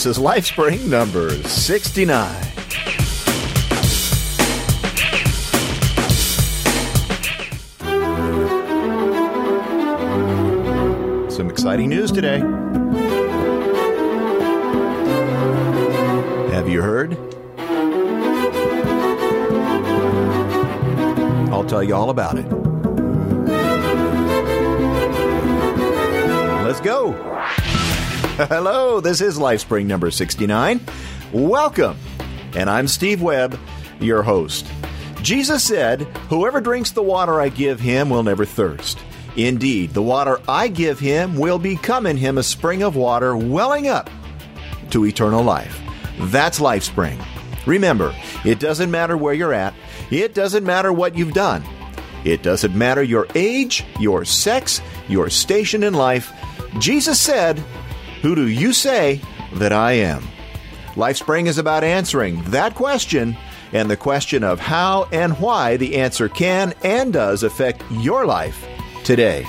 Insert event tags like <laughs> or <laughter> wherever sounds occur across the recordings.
This is LifeSpring number 69. Some exciting news today. Have you heard? I'll tell you all about it. Let's go. Hello, this is LifeSpring number 69. Welcome. And I'm Steve Webb, your host. Jesus said, Whoever drinks the water I give him will never thirst. Indeed, the water I give him will become in him a spring of water welling up to eternal life. That's LifeSpring. Remember, it doesn't matter where you're at, it doesn't matter what you've done. It doesn't matter your age, your sex, your station in life. Jesus said, Who do you say that I am? LifeSpring is about answering that question and the question of how and why the answer can and does affect your life today.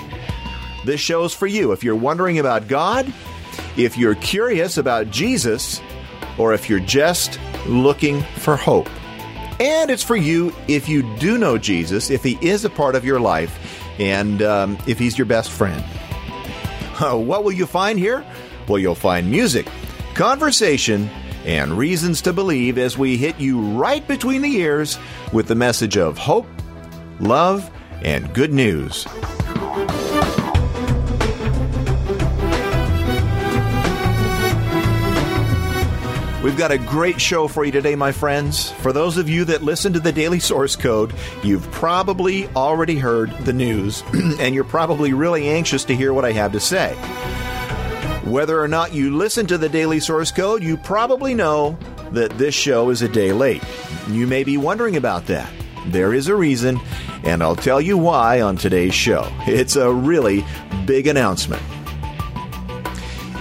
This show's for you if you're wondering about God, if you're curious about Jesus, or if you're just looking for hope. And it's for you if you do know Jesus, if he is a part of your life, and um, if he's your best friend. <laughs> what will you find here? Well, you'll find music, conversation, and reasons to believe as we hit you right between the ears with the message of hope, love, and good news. We've got a great show for you today, my friends. For those of you that listen to the Daily Source Code, you've probably already heard the news, <clears throat> and you're probably really anxious to hear what I have to say. Whether or not you listen to the Daily Source Code, you probably know that this show is a day late. You may be wondering about that. There is a reason, and I'll tell you why on today's show. <laughs> It's a really big announcement.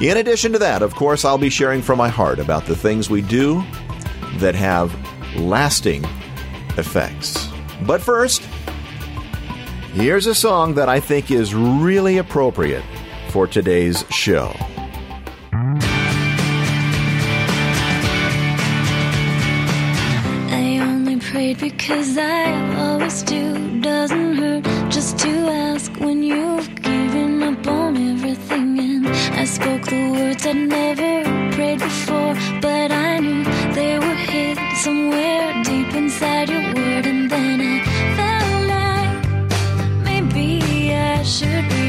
In addition to that, of course, I'll be sharing from my heart about the things we do that have lasting effects. But first, here's a song that I think is really appropriate for today's show. I only prayed because I always do. Doesn't hurt just to ask when you've given up on everything. And I spoke the words I'd never prayed before, but I knew they were hid somewhere deep inside your word. And then I felt like maybe I should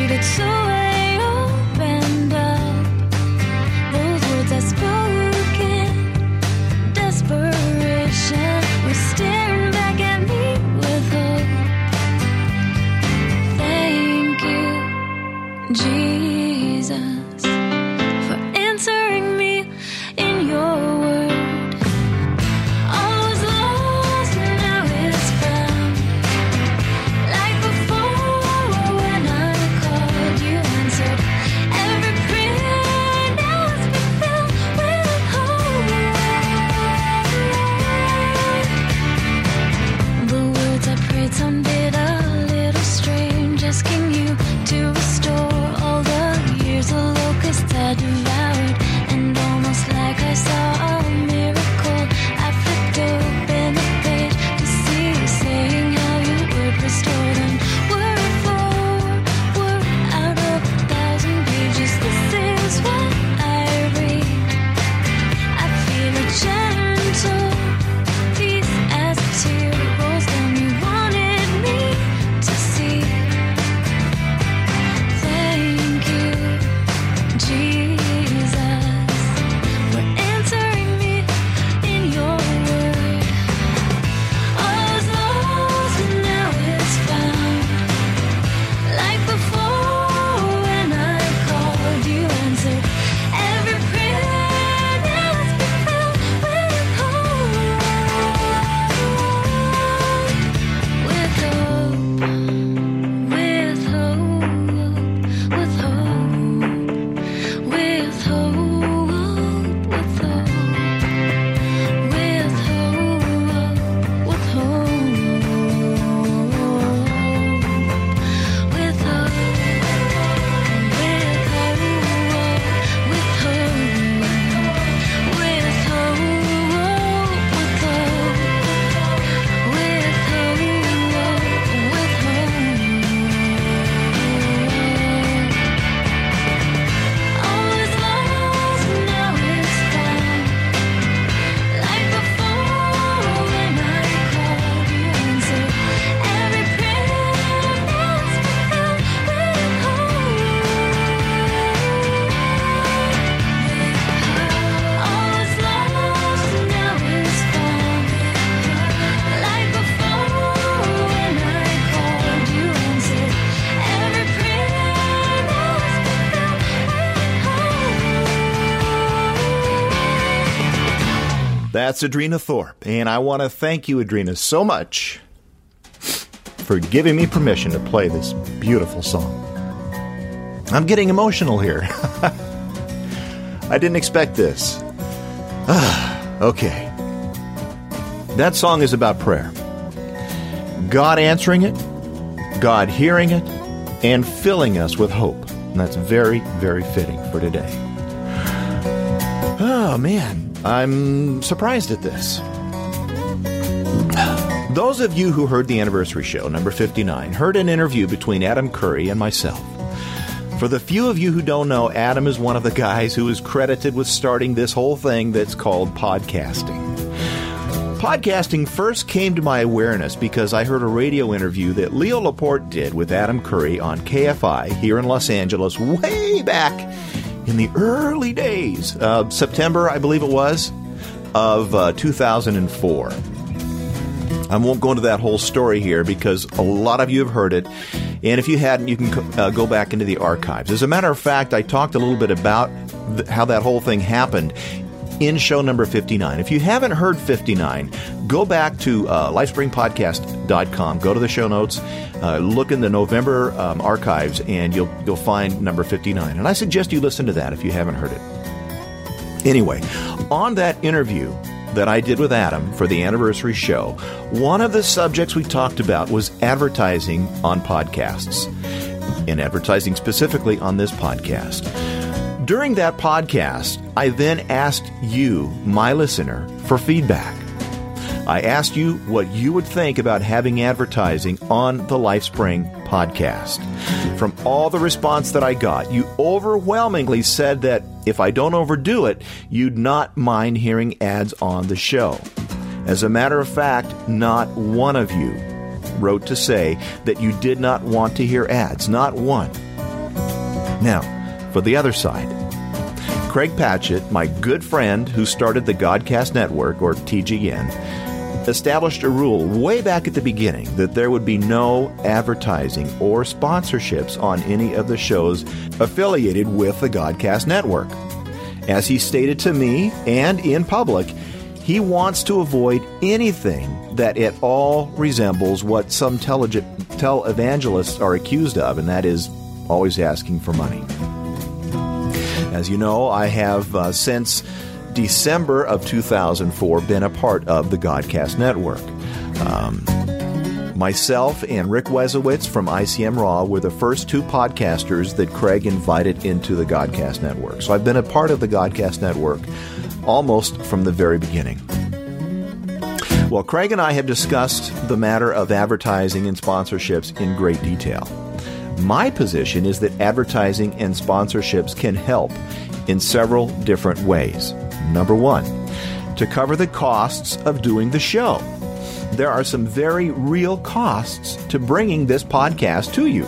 That's Adrena Thorpe, and I want to thank you, Adrena, so much for giving me permission to play this beautiful song. I'm getting emotional here. <laughs> I didn't expect this. <sighs> okay. That song is about prayer. God answering it, God hearing it, and filling us with hope. And that's very, very fitting for today. <sighs> Oh, man. I'm surprised at this. Those of you who heard the anniversary show, number 59, heard an interview between Adam Curry and myself. For the few of you who don't know, Adam is one of the guys who is credited with starting this whole thing that's called podcasting. Podcasting first came to my awareness because I heard a radio interview that Leo Laporte did with Adam Curry on KFI here in Los Angeles way back in the early days, uh, September, I believe it was, of uh, 2004. I won't go into that whole story here because a lot of you have heard it. And if you hadn't, you can uh, go back into the archives. As a matter of fact, I talked a little bit about th- how that whole thing happened in show number 59. If you haven't heard 59, go back to uh, lifespringpodcast.com, go to the show notes, uh, look in the November um, archives, and you'll, you'll find number 59. And I suggest you listen to that if you haven't heard it. Anyway, on that interview, that I did with Adam for the anniversary show, one of the subjects we talked about was advertising on podcasts, and advertising specifically on this podcast. During that podcast, I then asked you, my listener, for feedback. I asked you what you would think about having advertising on the LifeSpring podcast. From all the response that I got, you overwhelmingly said that if I don't overdo it, you'd not mind hearing ads on the show. As a matter of fact, not one of you wrote to say that you did not want to hear ads. Not one. Now, for the other side, Craig Patchett, my good friend who started the Godcast Network, or TGN, established a rule way back at the beginning that there would be no advertising or sponsorships on any of the shows affiliated with the Godcast Network. As he stated to me and in public, he wants to avoid anything that at all resembles what some televangelists are accused of, and that is always asking for money. As you know, I have uh, since December of 2004 been a part of the Godcast Network. Um, myself and Rick Wezowitz from ICM Raw were the first two podcasters that Craig invited into the Godcast Network. So I've been a part of the Godcast Network almost from the very beginning. Well, Craig and I have discussed the matter of advertising and sponsorships in great detail. My position is that advertising and sponsorships can help in several different ways. Number one, to cover the costs of doing the show. There are some very real costs to bringing this podcast to you.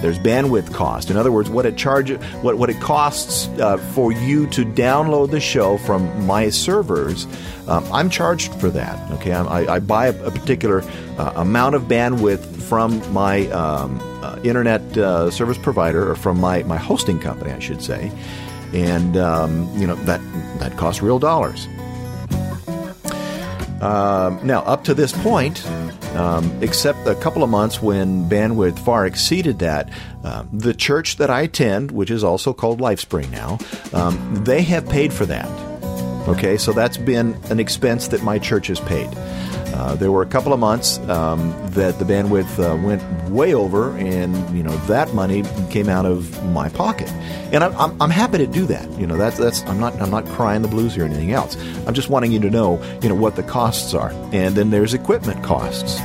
There's bandwidth cost. In other words, what it charges, what, what it costs uh, for you to download the show from my servers. Um, I'm charged for that. Okay, I, I buy a, a particular uh, amount of bandwidth from my um, internet uh, service provider, or from my, my hosting company, I should say, and um, you know that that costs real dollars. Um, now, up to this point, um, except a couple of months when bandwidth far exceeded that, uh, the church that I attend, which is also called LifeSpring now, um, they have paid for that. Okay, so that's been an expense that my church has paid. Uh, there were a couple of months um, that the bandwidth uh, went way over, and you know that money came out of my pocket, and I'm, I'm, I'm, happy to do that. You know that's that's I'm not I'm not crying the blues or anything else. I'm just wanting you to know you know what the costs are, and then there's equipment costs.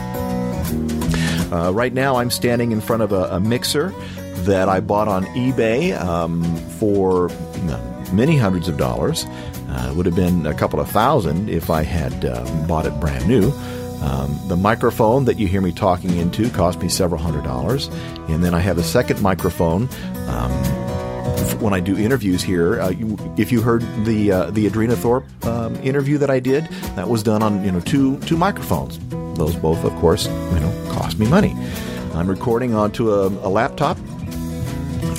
Uh, right now, I'm standing in front of a, a mixer that I bought on eBay um, for many hundreds of dollars. Uh, it would have been a couple of thousand if I had uh, bought it brand new. Um, the microphone that you hear me talking into cost me several hundred dollars. And then I have a second microphone. Um, when I do interviews here, uh, you, if you heard the uh, the Adrena Thorpe um, interview that I did, that was done on you know two two microphones. Those both, of course, you know, cost me money. I'm recording onto a, a laptop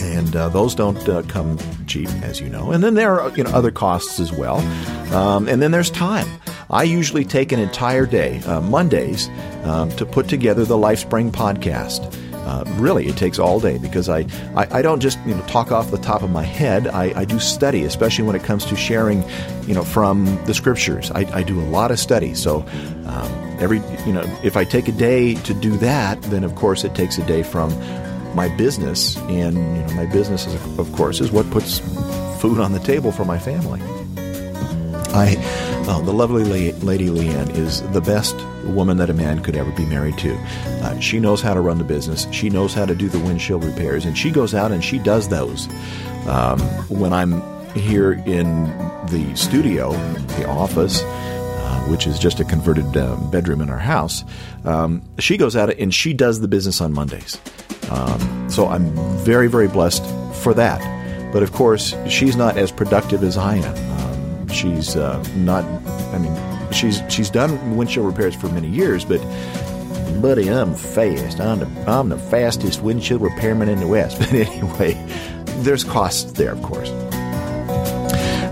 and uh, those don't uh, come cheap, as you know. And then there are you know other costs as well, um, and then there's time. I usually take an entire day, uh, Mondays, um, to put together the LifeSpring podcast. Uh, really, it takes all day because I, I, I, don't just you know talk off the top of my head. I, I do study, especially when it comes to sharing, you know, from the scriptures. I, I do a lot of study. So um, every you know, if I take a day to do that, then of course it takes a day from my business, and you know, my business is of course is what puts food on the table for my family. I, oh, the lovely lady Leanne is the best woman that a man could ever be married to. Uh, she knows how to run the business. She knows how to do the windshield repairs, and she goes out and she does those. Um, when I'm here in the studio, the office, uh, which is just a converted uh, bedroom in our house, um, she goes out and she does the business on Mondays. Um, so I'm very, very blessed for that. But of course, she's not as productive as I am. She's uh, not. I mean, she's she's done windshield repairs for many years, but buddy, I'm fast. I'm the I'm the fastest windshield repairman in the West. <laughs> But anyway, there's costs there, of course.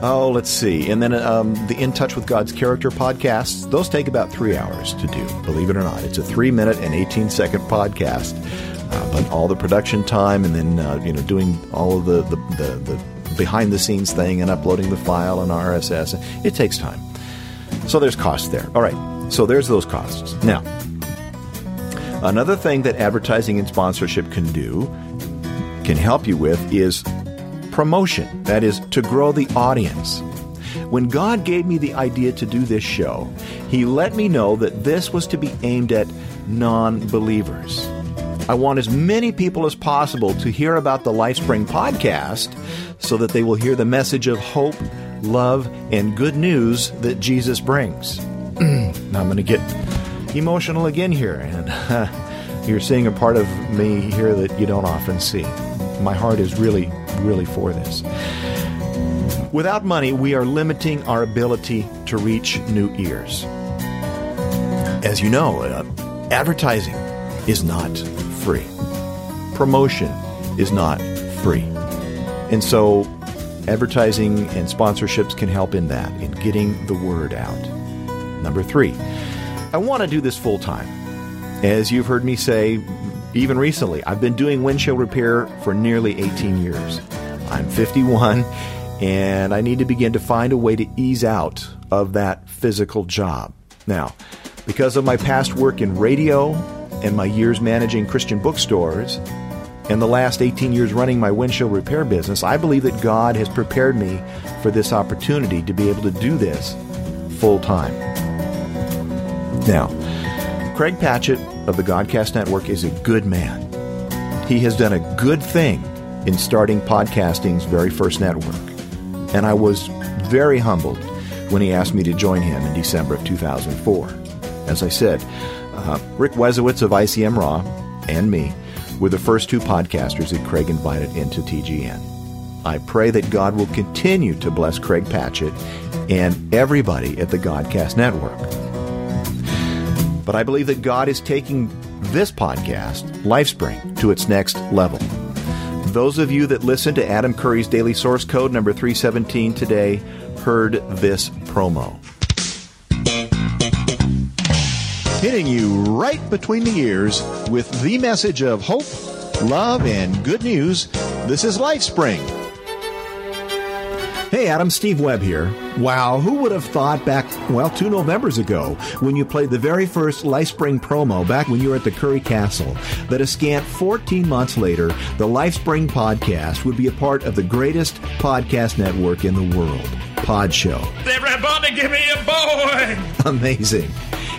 Oh, let's see. And then um, the In Touch with God's Character podcasts, those take about three hours to do, believe it or not. It's a three minute and 18 second podcast. Uh, but all the production time and then, uh, you know, doing all of the, the, the, the behind the scenes thing and uploading the file and RSS. It takes time. So there's costs there. All right. So there's those costs. Now, another thing that advertising and sponsorship can do, can help you with, is promotion. That is, to grow the audience. When God gave me the idea to do this show, He let me know that this was to be aimed at non believers. I want as many people as possible to hear about the LifeSpring podcast so that they will hear the message of hope, love, and good news that Jesus brings. <clears throat> now I'm going to get emotional again here, and uh, <laughs> you're seeing a part of me here that you don't often see. My heart is really, really for this. Without money, we are limiting our ability to reach new ears. As you know, uh, advertising is not free. Promotion is not free. And so advertising and sponsorships can help in that, in getting the word out. Number three, I want to do this full time. As you've heard me say, even recently, I've been doing windshield repair for nearly 18 years. I'm 51 and I need to begin to find a way to ease out of that physical job. Now, because of my past work in radio and my years managing Christian bookstores, and the last 18 years running my windshield repair business, I believe that God has prepared me for this opportunity to be able to do this full time. Now, Craig Patchett of the Godcast Network is a good man. He has done a good thing in starting podcasting's very first network. And I was very humbled when he asked me to join him in December of 2004. As I said, uh, Rick Wesowitz of ICM Raw and me were the first two podcasters that Craig invited into TGN. I pray that God will continue to bless Craig Patchett and everybody at the Godcast Network. But I believe that God is taking this podcast, Lifespring, to its next level. Those of you that listened to Adam Curry's Daily Source Code number 317 today heard this promo. Hitting you right between the ears with the message of hope, love, and good news. This is LifeSpring. Hey Adam, Steve Webb here. Wow, who would have thought back, well, two Novembers ago, when you played the very first LifeSpring promo back when you were at the Curry Castle, that a scant 14 months later, the LifeSpring podcast would be a part of the greatest podcast network in the world, Pod Show. Everybody give me a boy! <laughs> Amazing.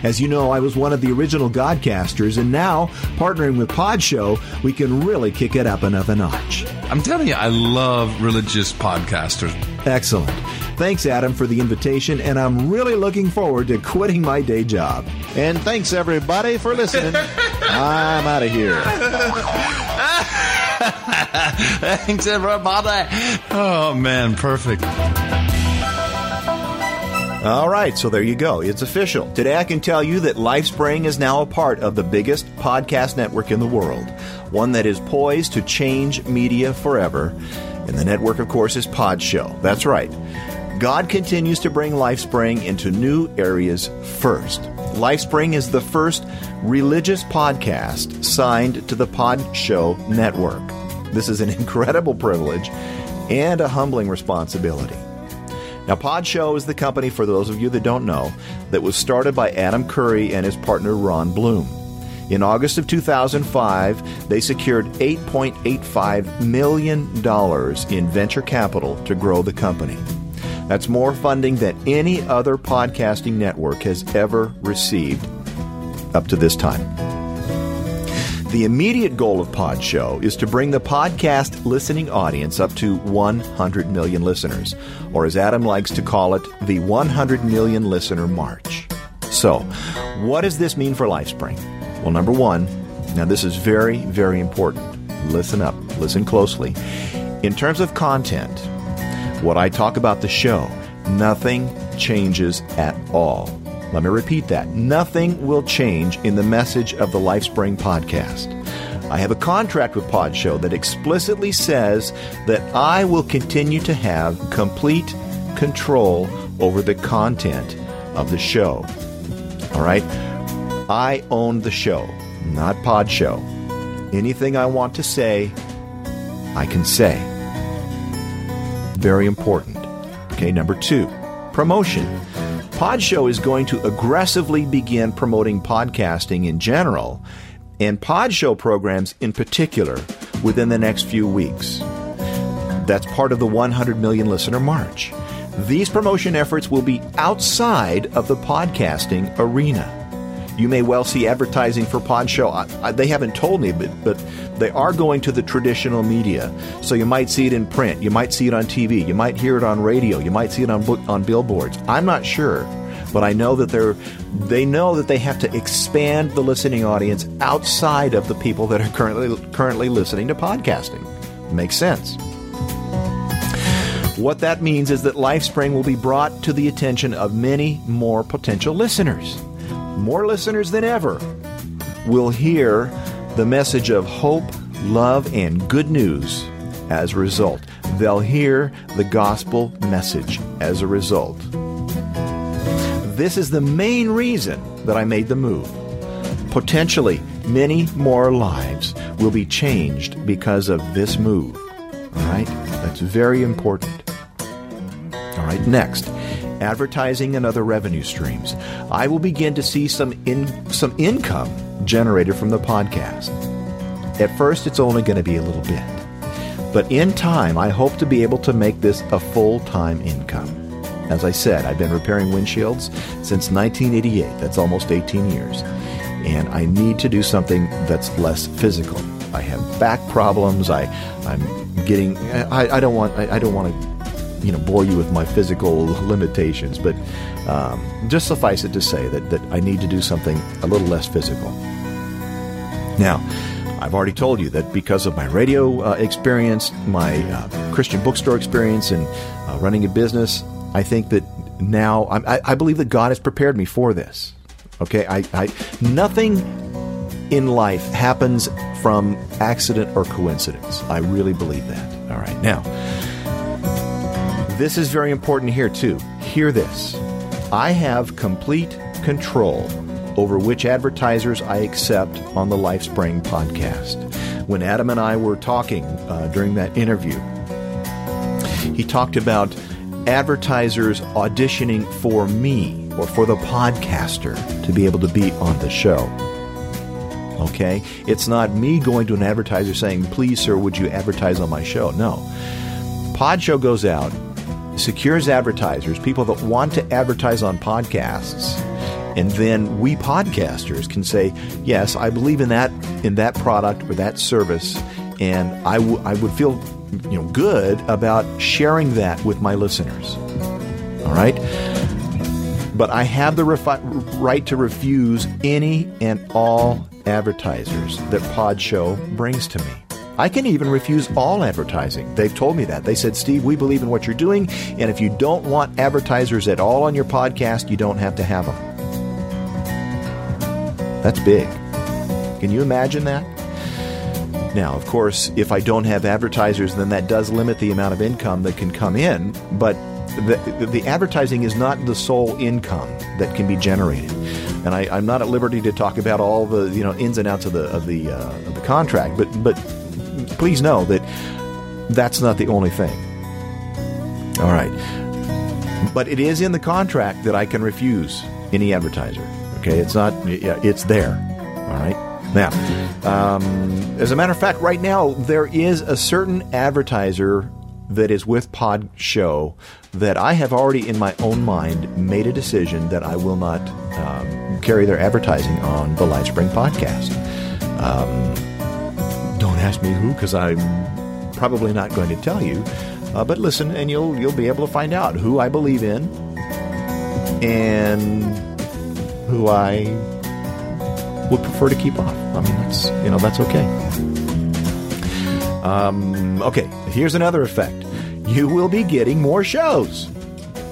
As you know, I was one of the original Godcasters, and now, partnering with Podshow, we can really kick it up another notch. I'm telling you, I love religious podcasters. Excellent. Thanks, Adam, for the invitation, and I'm really looking forward to quitting my day job. And thanks, everybody, for listening. <laughs> I'm out of here. <laughs> thanks, everybody. Oh, man, perfect. All right, so there you go. It's official. Today I can tell you that LifeSpring is now a part of the biggest podcast network in the world, one that is poised to change media forever. And the network, of course, is Podshow. That's right. God continues to bring LifeSpring into new areas first. LifeSpring is the first religious podcast signed to the Podshow network. This is an <laughs> incredible privilege and a humbling responsibility. Now, Pod Show is the company, for those of you that don't know, that was started by Adam Curry and his partner Ron Bloom. In August of 2005, they secured $8.85 million in venture capital to grow the company. That's more funding than any other podcasting network has ever received up to this time. The immediate goal of Pod Show is to bring the podcast listening audience up to 100 million listeners, or as Adam likes to call it, the 100 million listener march. So, what does this mean for LifeSpring? Well, number one, now this is very, very important. Listen up, listen closely. In terms of content, what I talk about the show, nothing changes at all. Let me repeat that. Nothing will change in the message of the LifeSpring podcast. I have a contract with Podshow that explicitly says that I will continue to have complete control over the content of the show. All right? I own the show, not Podshow. Anything I want to say, I can say. Very important. Okay, number two, promotion. Podshow is going to aggressively begin promoting podcasting in general and Podshow programs in particular within the next few weeks. That's part of the 100 million listener march. These promotion efforts will be outside of the podcasting arena. You may well see advertising for Podshow. I, I, they haven't told me, but, but they are going to the traditional media. So you might see it in print, you might see it on TV, you might hear it on radio, you might see it on on billboards. I'm not sure, but I know that they're they know that they have to expand the listening audience outside of the people that are currently currently listening to podcasting. Makes sense. What that means is that LifeSpring will be brought to the attention of many more potential listeners. More listeners than ever will hear the message of hope, love, and good news as a result. They'll hear the gospel message as a result. This is the main reason that I made the move. Potentially, many more lives will be changed because of this move. All right? That's very important. All right, next advertising and other revenue streams. I will begin to see some in, some income generated from the podcast. At first, it's only going to be a little bit. But in time, I hope to be able to make this a full time income. As I said, I've been repairing windshields since 1988. That's almost 18 years. And I need to do something that's less physical. I have back problems. I, I'm getting. I, I don't want. I, I don't want to you know bore you with my physical limitations, but um, just suffice it to say that, that I need to do something a little less physical. Now, I've already told you that because of my radio uh, experience, my uh, Christian bookstore experience, and uh, running a business, I think that now I, I, believe that God has prepared me for this. Okay, I, I nothing in life happens from accident or coincidence. I really believe that. All right, now this is very important here, too. Hear this I have complete control over which advertisers I accept on the LifeSpring podcast. When Adam and I were talking uh, during that interview, he talked about advertisers auditioning for me or for the podcaster to be able to be on the show. Okay? It's not me going to an advertiser saying, please, sir, would you advertise on my show? No. Pod Show goes out secures advertisers, people that want to advertise on podcasts. And then we podcasters can say, yes, I believe in that in that product or that service, and I, w- I would feel you know good about sharing that with my listeners. All right, but I have the refi- right to refuse any and all advertisers that Pod Show brings to me. I can even refuse all advertising. They've told me that. They said, Steve, we believe in what you're doing, and if you don't want advertisers at all on your podcast, you don't have to have them. That's big. Can you imagine that? Now, of course, if I don't have advertisers, then that does limit the amount of income that can come in, but the, the advertising is not the sole income that can be generated. And I, am not at liberty to talk about all the you know ins and outs of the of the uh, of the contract, but but please know that that's not the only thing. All right, but it is in the contract that I can refuse any advertiser. Okay, it's not. It's there. All right. Now, um, as a matter of fact, right now there is a certain advertiser that is with Pod Show that I have already in my own mind made a decision that I will not um, carry their advertising on the Lifespring podcast. Um, don't ask me who, because I'm probably not going to tell you. Uh, but listen, and you'll you'll be able to find out who I believe in and who I would prefer to keep off. I mean, that's you know that's okay. Um, okay, here's another effect. You will be getting more shows.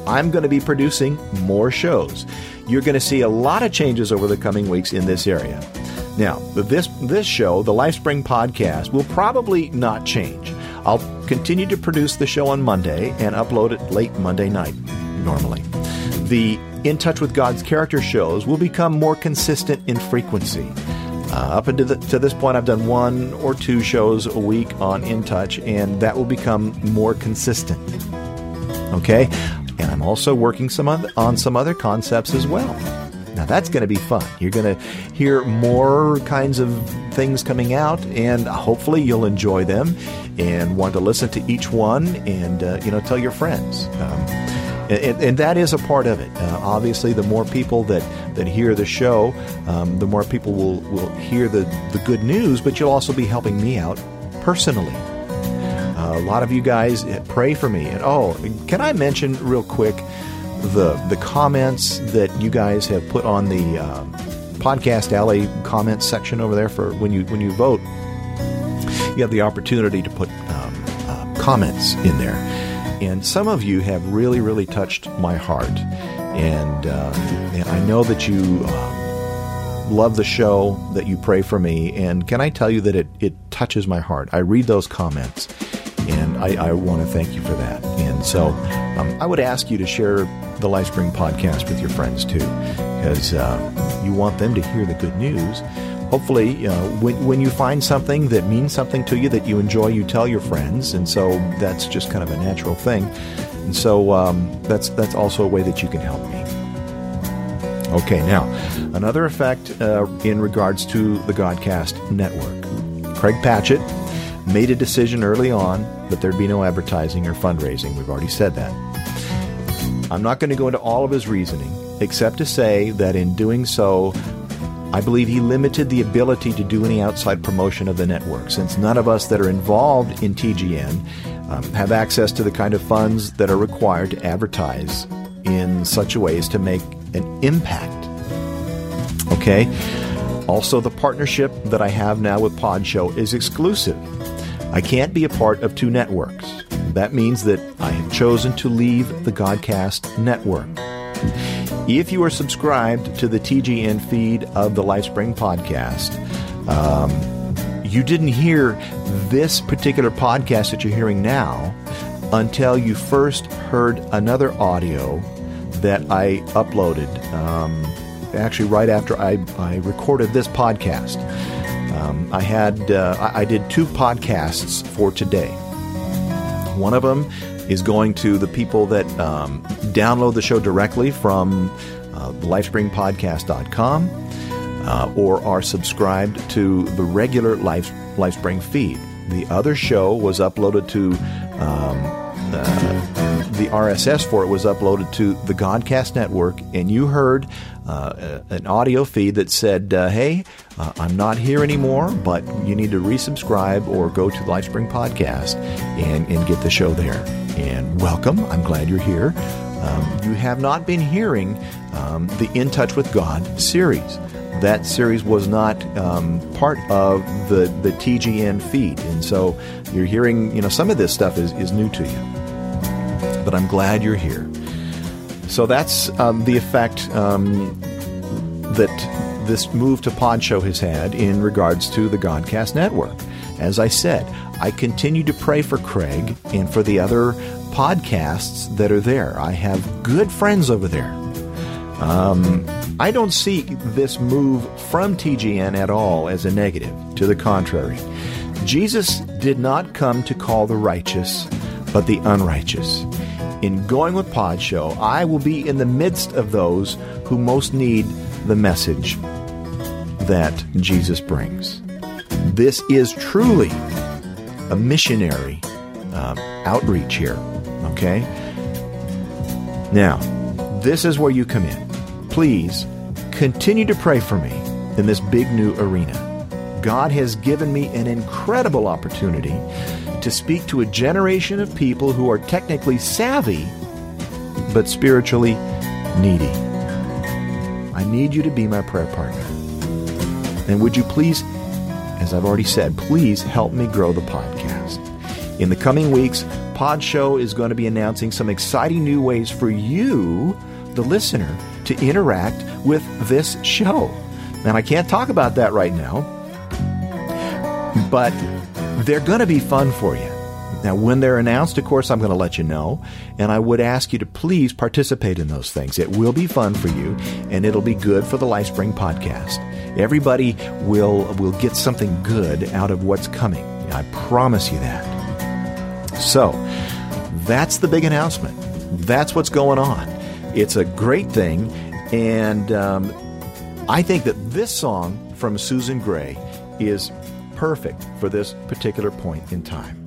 I'm going to be producing more shows. You're going to see a lot of changes over the coming weeks in this area. Now, this this show, the Lifespring podcast, will probably not change. I'll continue to produce the show on Monday and upload it late Monday night normally. The In Touch with God's Character shows will become more consistent in frequency. Uh, up until to this point, I've done one or two shows a week on In Touch, and that will become more consistent. Okay? And I'm also working some other, on some other concepts as well. Now, that's going to be fun. You're going to hear more kinds of things coming out, and hopefully, you'll enjoy them and want to listen to each one and, uh, you know, tell your friends. Um, and, and, that is a part of it. Uh, obviously, the more people that, that hear the show, um, the more people will, will hear the, the good news, but you'll also be helping me out personally. Uh, a lot of you guys pray for me. And oh, can I mention real quick the the comments that you guys have put on the uh, podcast alley comments section over there for when you when you vote? You have the opportunity to put um, uh, comments in there and some of you have really, really touched my heart. And, uh, and I know that you uh, love the show, that you pray for me. And can I tell you that it, it touches my heart? I read those comments, and I, I want to thank you for that. And so um, I would ask you to share the Lifespring podcast with your friends too, because uh, you want them to hear the good news hopefully, uh, when, when you find something that means something to you that you enjoy, you tell your friends, and so that's just kind of a natural thing. And so um, that's that's also a way that you can help me. Okay, now another effect uh, in regards to the Godcast network. Craig Patchett made a decision early on that there'd be no advertising or fundraising. We've already said that. I'm not going to go into all of his reasoning, except to say that in doing so, I believe he limited the ability to do any outside promotion of the network, since none of us that are involved in TGN um, have access to the kind of funds that are required to advertise in such a way as to make an impact. Okay? Also, the partnership that I have now with Podshow is exclusive. I can't be a part of two networks. That means that I have chosen to leave the Godcast network. If you are subscribed to the TGN feed of the Lifespring podcast, um, you didn't hear this particular podcast that you're hearing now until you first heard another audio that I uploaded. Um, actually, right after I, I recorded this podcast, um, I had uh, I, I did two podcasts for today. One of them is going to the people that um, download the show directly from uh, lifespringpodcast.com uh, or are subscribed to the regular Life, Lifespring feed. The other show was uploaded to um, uh, the RSS for it was uploaded to the Godcast network, and you heard uh, an audio feed that said, uh, "Hey, uh, I'm not here anymore, but you need to resubscribe or go to Lifespring podcast and, and get the show there." And welcome. I'm glad you're here. Um, you have not been hearing um, the In Touch with God series. That series was not um, part of the, the TGN feed. And so you're hearing, you know, some of this stuff is, is new to you. But I'm glad you're here. So that's um, the effect um, that this move to Podshow has had in regards to the Godcast network. As I said, I continue to pray for Craig and for the other podcasts that are there. I have good friends over there. Um, I don't see this move from TGN at all as a negative. To the contrary, Jesus did not come to call the righteous, but the unrighteous. In going with Pod Show, I will be in the midst of those who most need the message that Jesus brings. This is truly a missionary um, outreach here. Okay? Now, this is where you come in. Please continue to pray for me in this big new arena. God has given me an incredible opportunity to speak to a generation of people who are technically savvy but spiritually needy. I need you to be my prayer partner. And would you please, as I've already said, please help me grow the podcast. In the coming weeks, Pod Show is going to be announcing some exciting new ways for you, the listener, to interact with this show. And I can't talk about that right now, but they're going to be fun for you. Now, when they're announced, of course, I'm going to let you know, and I would ask you to please participate in those things. It will be fun for you, and it'll be good for the LifeSpring podcast. Everybody will will get something good out of what's coming. I promise you that. So, that's the big announcement. That's what's going on. It's a great thing, and um, I think that this song from Susan Gray is perfect for this particular point in time.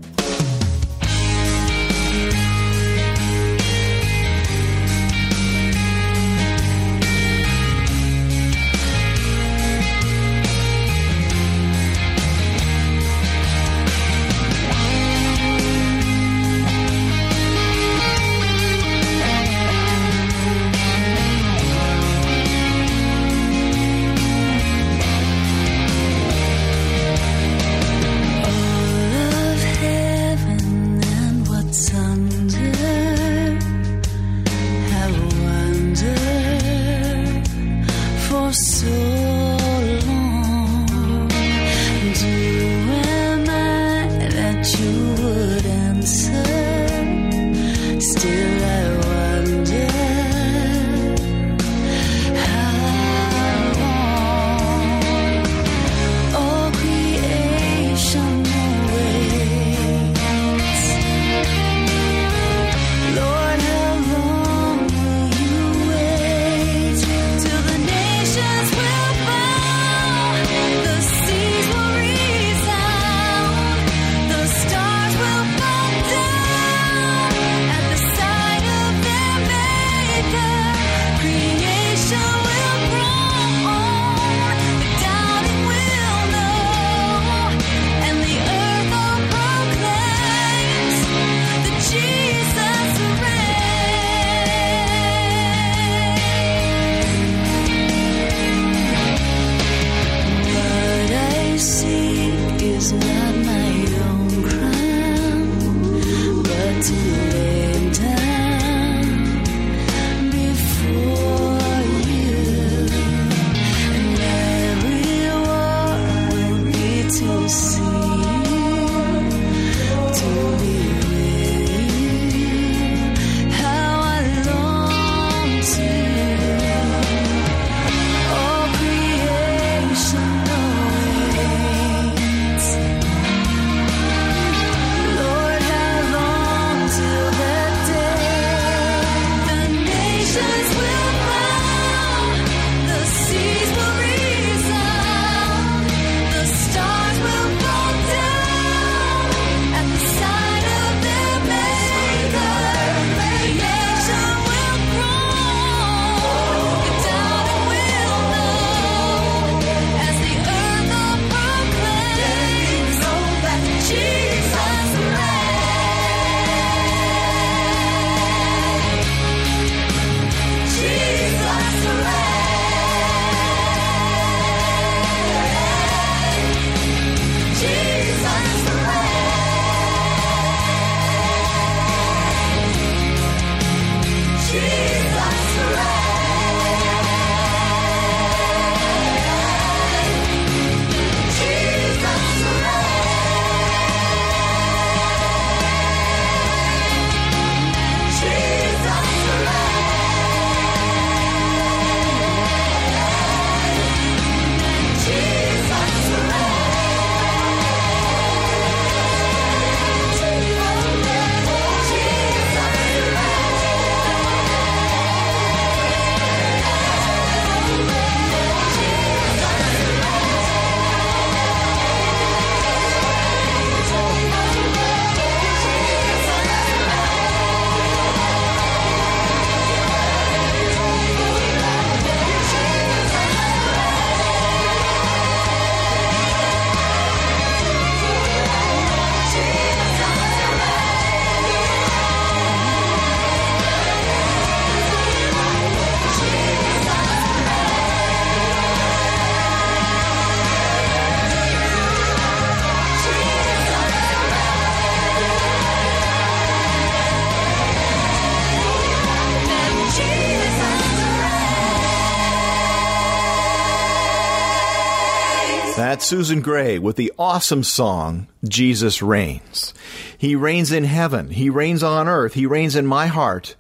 Susan Gray with the awesome song, Jesus Reigns. He reigns in heaven. He reigns on earth. He reigns in my heart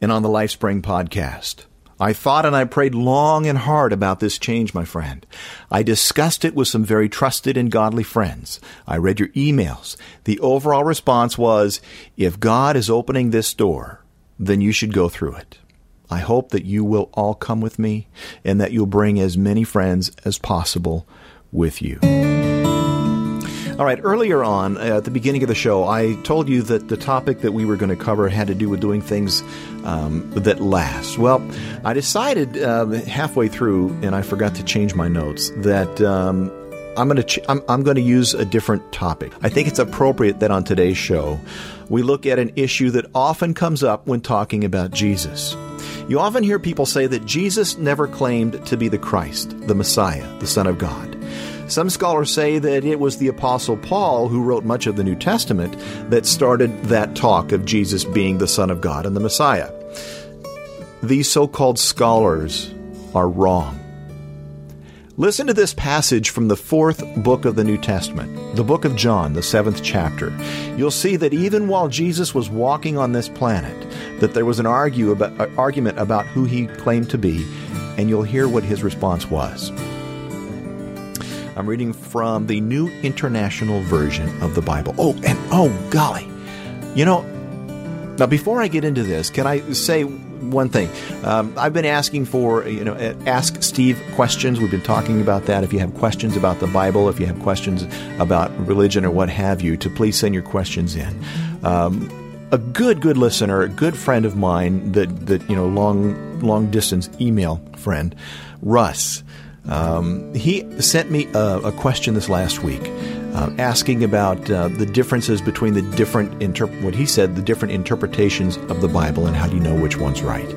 and on the LifeSpring podcast. I thought and I prayed long and hard about this change, my friend. I discussed it with some very trusted and godly friends. I read your emails. The overall response was, if God is opening this door, then you should go through it. I hope that you will all come with me and that you'll bring as many friends as possible with you. All right, earlier on, uh, at the beginning of the show, I told you that the topic that we were going to cover had to do with doing things um, that last. Well, I decided uh, halfway through, and I forgot to change my notes, that um, I'm going to ch- I'm, I'm going to use a different topic. I think it's appropriate that on today's show we look at an issue that often comes up when talking about Jesus. You often hear people say that Jesus never claimed to be the Christ, the Messiah, the Son of God. Some scholars say that it was the Apostle Paul who wrote much of the New Testament that started that talk of Jesus being the Son of God and the Messiah. These so called scholars are wrong. Listen to this passage from the fourth book of the New Testament, the book of John, the seventh chapter. You'll see that even while Jesus was walking on this planet, that there was an argue about, uh, argument about who he claimed to be, and you'll hear what his response was. I'm reading from the New International Version of the Bible. Oh, and oh, golly. You know, now before I get into this, can I say one thing? Um, I've been asking for, you know, uh, ask Steve questions. We've been talking about that. If you have questions about the Bible, if you have questions about religion or what have you, to please send your questions in. Um, a good, good listener, a good friend of mine, that that you know, long, long distance email friend, Russ. Um, he sent me a, a, question this last week, uh, asking about uh, the differences between the different interp- what he said the different interpretations of the Bible and how do you know which one's right.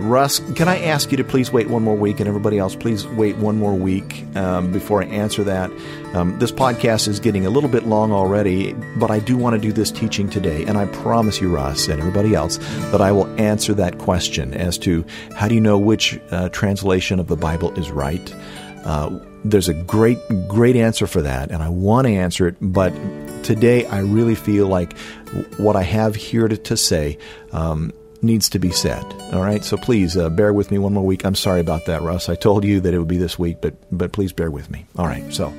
Russ, can I ask you to please wait one more week, and everybody else, please wait one more week um, before I answer that. Um, this podcast is getting a little bit long already, but I do want to do this teaching today, and I promise you, Russ, and everybody else, that I will answer that question as to how do you know which uh, translation of the Bible is right. Uh, there's a great, great answer for that, and I want to answer it, but today I really feel like what I have here to, to say um, needs to be said. All right, so please uh, bear with me one more week. I'm sorry about that, Russ. I told you that it would be this week, but but please bear with me. All right, so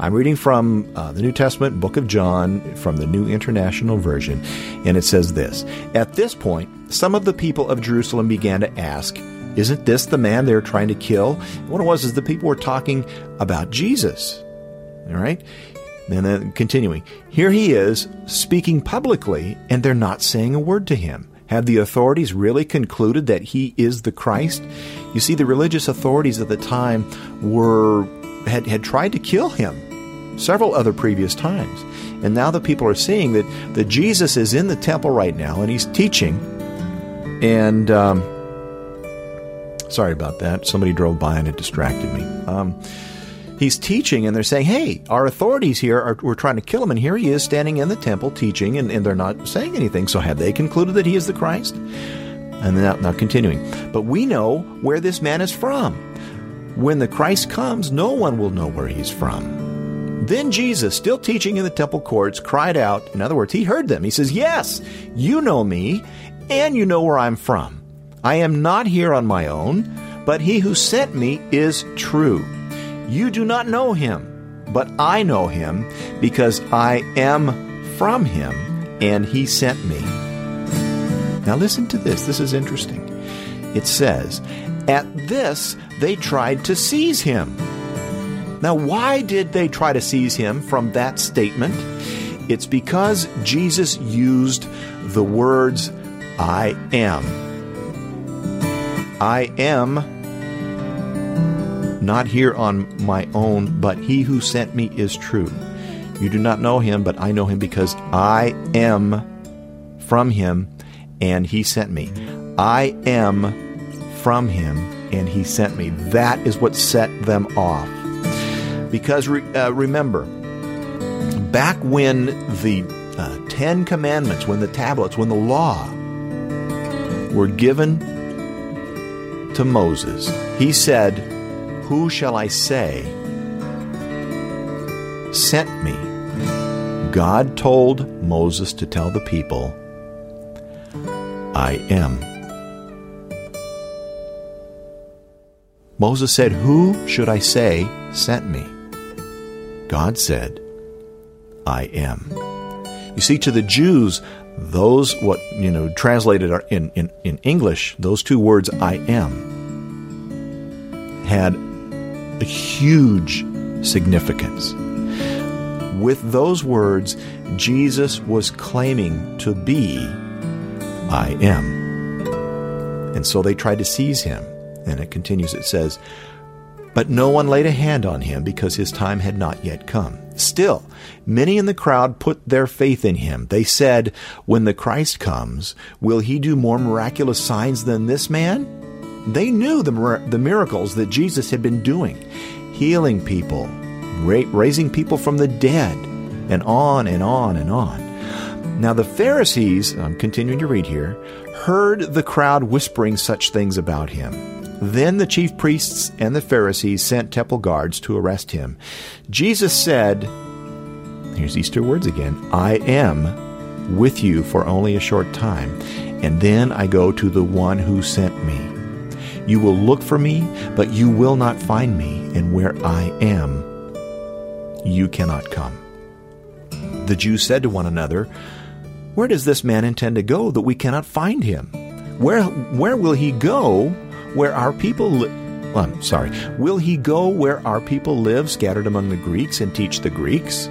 I'm reading from uh, the New Testament, Book of John, from the New International Version, and it says this: At this point, some of the people of Jerusalem began to ask. Isn't this the man they're trying to kill? What it was is the people were talking about Jesus. All right? And then continuing, here he is speaking publicly, and they're not saying a word to him. Have the authorities really concluded that he is the Christ? You see, the religious authorities at the time were had, had tried to kill him several other previous times. And now the people are seeing that, that Jesus is in the temple right now and he's teaching. And um, sorry about that. Somebody drove by and it distracted me. Um, he's teaching and they're saying, hey, our authorities here are we're trying to kill him, and here he is standing in the temple teaching, and, and they're not saying anything. So have they concluded that he is the Christ? And now, now continuing. But we know where this man is from. When the Christ comes, no one will know where he's from. Then Jesus, still teaching in the temple courts, cried out. In other words, he heard them. He says, Yes, you know me, and you know where I'm from. I am not here on my own, but he who sent me is true. You do not know him, but I know him because I am from him and he sent me. Now listen to this. This is interesting. It says, At this they tried to seize him. Now, why did they try to seize him from that statement? It's because Jesus used the words, I am. I am not here on my own, but he who sent me is true. You do not know him, but I know him because I am from him and he sent me. I am from him and he sent me. That is what set them off. Because uh, remember, back when the uh, Ten Commandments, when the tablets, when the law were given to Moses, he said, who shall I say sent me. God told Moses to tell the people, I am. Moses said, Who should I say sent me? God said, I am. You see, to the Jews, those what you know translated in, in, in English, those two words I am had a huge significance. With those words, Jesus was claiming to be I am. And so they tried to seize him. And it continues, it says, But no one laid a hand on him because his time had not yet come. Still, many in the crowd put their faith in him. They said, When the Christ comes, will he do more miraculous signs than this man? They knew the, the miracles that Jesus had been doing, healing people, ra- raising people from the dead, and on and on and on. Now the Pharisees, I'm continuing to read here, heard the crowd whispering such things about him. Then the chief priests and the Pharisees sent temple guards to arrest him. Jesus said, Here's Easter words again I am with you for only a short time, and then I go to the one who sent me. You will look for me, but you will not find me, and where I am, you cannot come. The Jews said to one another, Where does this man intend to go that we cannot find him? Where, where will he go where our people well, oh, I'm sorry, will he go where our people live, scattered among the Greeks, and teach the Greeks?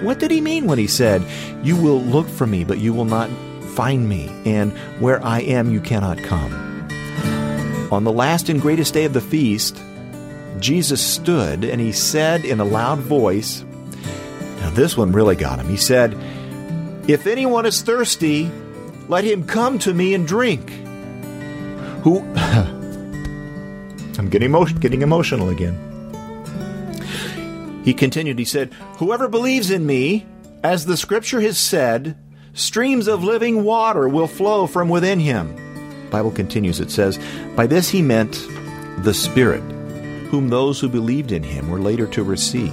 What did he mean when he said, You will look for me, but you will not find me, and where I am, you cannot come? On the last and greatest day of the feast, Jesus stood and he said in a loud voice, Now this one really got him. He said, If anyone is thirsty, let him come to me and drink. Who. <laughs> I'm getting, emo- getting emotional again. He continued, he said, Whoever believes in me, as the scripture has said, streams of living water will flow from within him. Bible continues, it says, By this he meant the Spirit, whom those who believed in him were later to receive.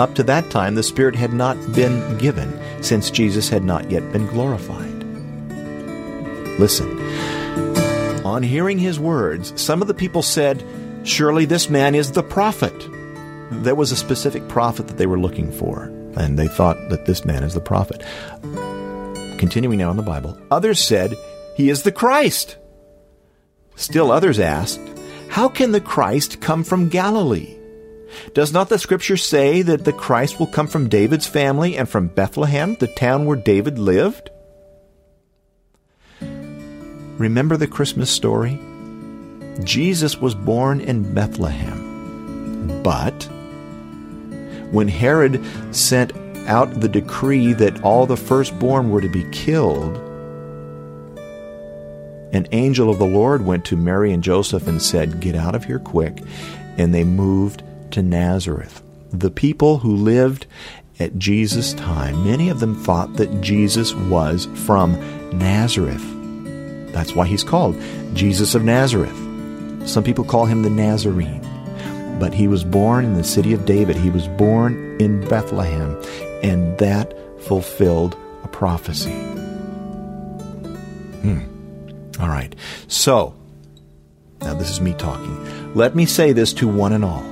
Up to that time, the Spirit had not been given, since Jesus had not yet been glorified. Listen. On hearing his words, some of the people said, Surely this man is the prophet. There was a specific prophet that they were looking for, and they thought that this man is the prophet. Continuing now in the Bible, others said, He is the Christ. Still others asked, How can the Christ come from Galilee? Does not the scripture say that the Christ will come from David's family and from Bethlehem, the town where David lived? Remember the Christmas story? Jesus was born in Bethlehem. But when Herod sent out the decree that all the firstborn were to be killed, an angel of the Lord went to Mary and Joseph and said, Get out of here quick. And they moved to Nazareth. The people who lived at Jesus' time, many of them thought that Jesus was from Nazareth. That's why he's called Jesus of Nazareth. Some people call him the Nazarene. But he was born in the city of David. He was born in Bethlehem. And that fulfilled a prophecy. Hmm. All right. So, now this is me talking. Let me say this to one and all.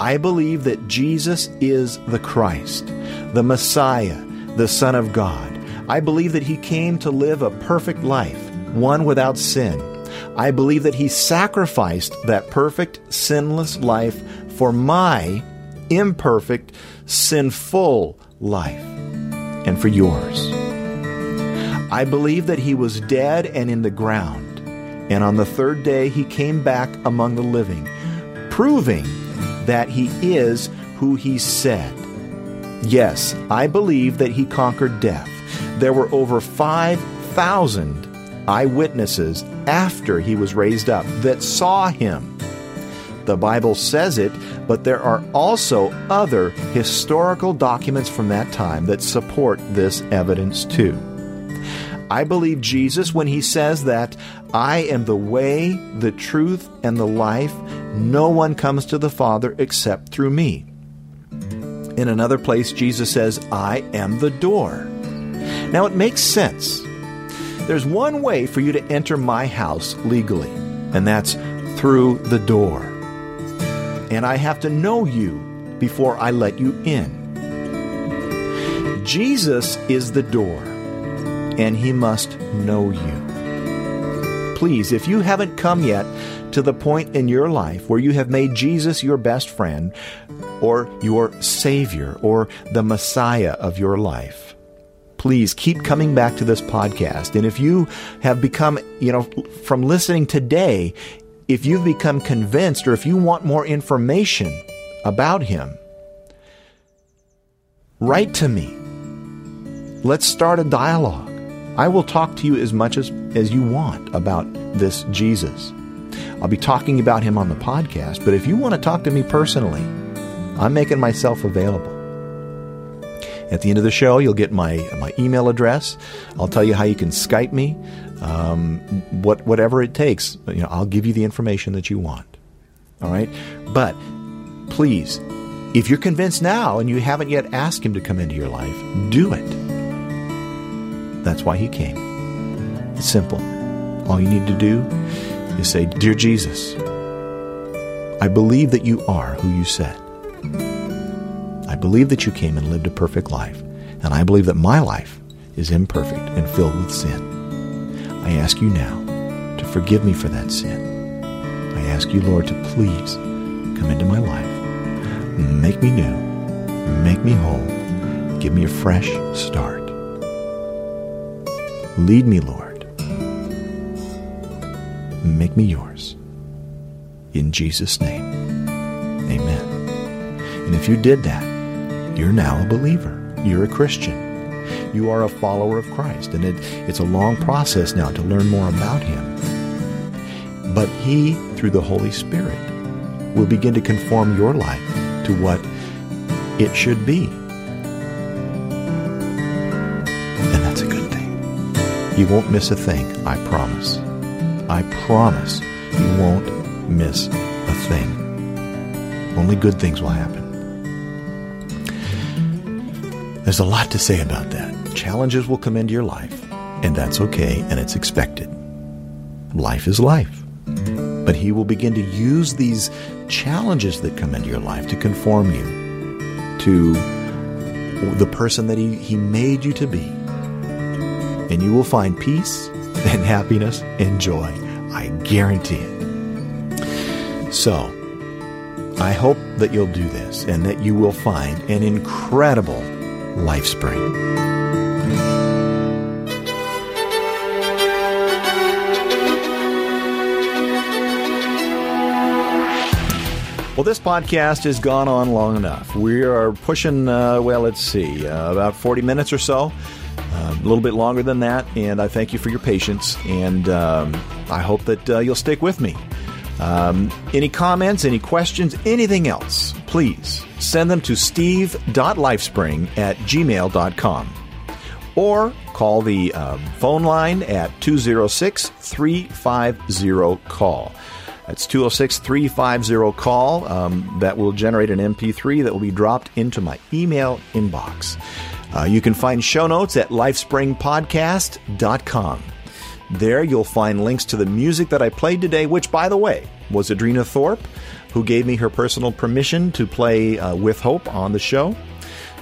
I believe that Jesus is the Christ, the Messiah, the Son of God. I believe that he came to live a perfect life, one without sin. I believe that he sacrificed that perfect, sinless life for my imperfect, sinful life and for yours. I believe that he was dead and in the ground, and on the third day he came back among the living, proving that he is who he said. Yes, I believe that he conquered death. There were over 5,000 eyewitnesses after he was raised up that saw him. The Bible says it, but there are also other historical documents from that time that support this evidence too. I believe Jesus when he says that I am the way, the truth, and the life. No one comes to the Father except through me. In another place, Jesus says, I am the door. Now, it makes sense. There's one way for you to enter my house legally, and that's through the door. And I have to know you before I let you in. Jesus is the door, and he must know you. Please, if you haven't come yet to the point in your life where you have made Jesus your best friend, or your Savior, or the Messiah of your life, please keep coming back to this podcast. And if you have become, you know, from listening today, if you've become convinced or if you want more information about Him, write to me. Let's start a dialogue. I will talk to you as much as, as you want about this Jesus. I'll be talking about him on the podcast, but if you want to talk to me personally, I'm making myself available. At the end of the show, you'll get my, my email address. I'll tell you how you can Skype me. Um, what, whatever it takes, you know, I'll give you the information that you want. All right? But please, if you're convinced now and you haven't yet asked him to come into your life, do it. That's why he came. It's simple. All you need to do is say, Dear Jesus, I believe that you are who you said. I believe that you came and lived a perfect life, and I believe that my life is imperfect and filled with sin. I ask you now to forgive me for that sin. I ask you, Lord, to please come into my life, make me new, make me whole, give me a fresh start. Lead me, Lord. Make me yours. In Jesus' name. Amen. And if you did that, you're now a believer. You're a Christian. You are a follower of Christ. And it, it's a long process now to learn more about Him. But He, through the Holy Spirit, will begin to conform your life to what it should be. You won't miss a thing, I promise. I promise you won't miss a thing. Only good things will happen. There's a lot to say about that. Challenges will come into your life, and that's okay, and it's expected. Life is life. But He will begin to use these challenges that come into your life to conform you to the person that He, he made you to be. And you will find peace and happiness and joy. I guarantee it. So, I hope that you'll do this and that you will find an incredible life spring. Well, this podcast has gone on long enough. We are pushing, uh, well, let's see, uh, about 40 minutes or so, a little bit longer than that. And I thank you for your patience. And um, I hope that uh, you'll stick with me. Um, any comments, any questions, anything else, please send them to steve.lifespring at gmail.com or call the uh, phone line at 206 350 call. That's 206 350 call. Um, that will generate an MP3 that will be dropped into my email inbox. Uh, you can find show notes at lifespringpodcast.com. There you'll find links to the music that I played today, which, by the way, was Adrena Thorpe, who gave me her personal permission to play uh, With Hope on the show.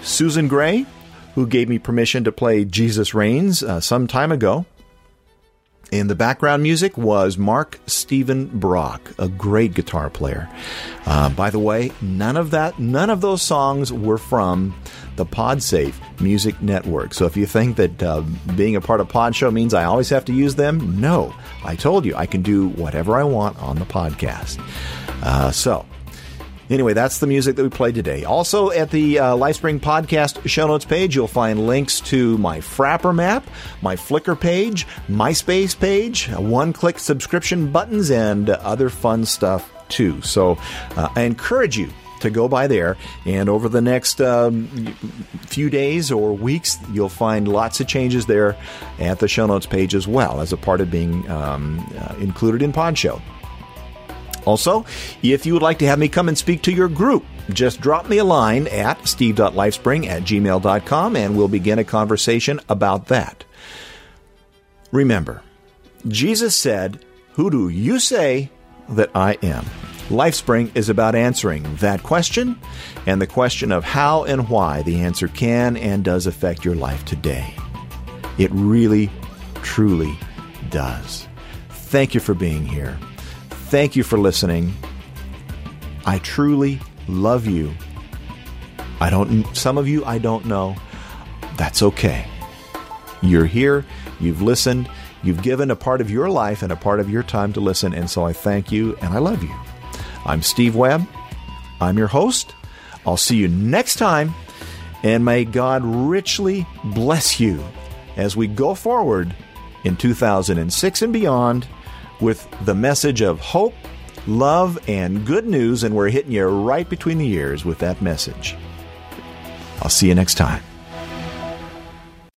Susan Gray, who gave me permission to play Jesus Reigns uh, some time ago. And the background music was Mark Stephen Brock, a great guitar player. Uh, by the way, none of that, none of those songs were from the PodSafe Music Network. So if you think that uh, being a part of PodShow means I always have to use them, no. I told you I can do whatever I want on the podcast. Uh, so Anyway, that's the music that we played today. Also, at the uh, Lifespring Podcast show notes page, you'll find links to my Frappr map, my Flickr page, MySpace page, one click subscription buttons, and other fun stuff too. So uh, I encourage you to go by there. And over the next um, few days or weeks, you'll find lots of changes there at the show notes page as well as a part of being um, uh, included in PodShow. Also, if you would like to have me come and speak to your group, just drop me a line at steve.lifespring at gmail.com and we'll begin a conversation about that. Remember, Jesus said, Who do you say that I am? LifeSpring is about answering that question and the question of how and why the answer can and does affect your life today. It really, truly does. Thank you for being here. Thank you for listening. I truly love you. I don't some of you I don't know. That's okay. You're here, you've listened, you've given a part of your life and a part of your time to listen, and so I thank you and I love you. I'm Steve Webb. I'm your host. I'll see you next time, and may God richly bless you as we go forward in 2006 and beyond with the message of hope, love, and good news, and we're hitting you right between the ears with that message. I'll see you next time.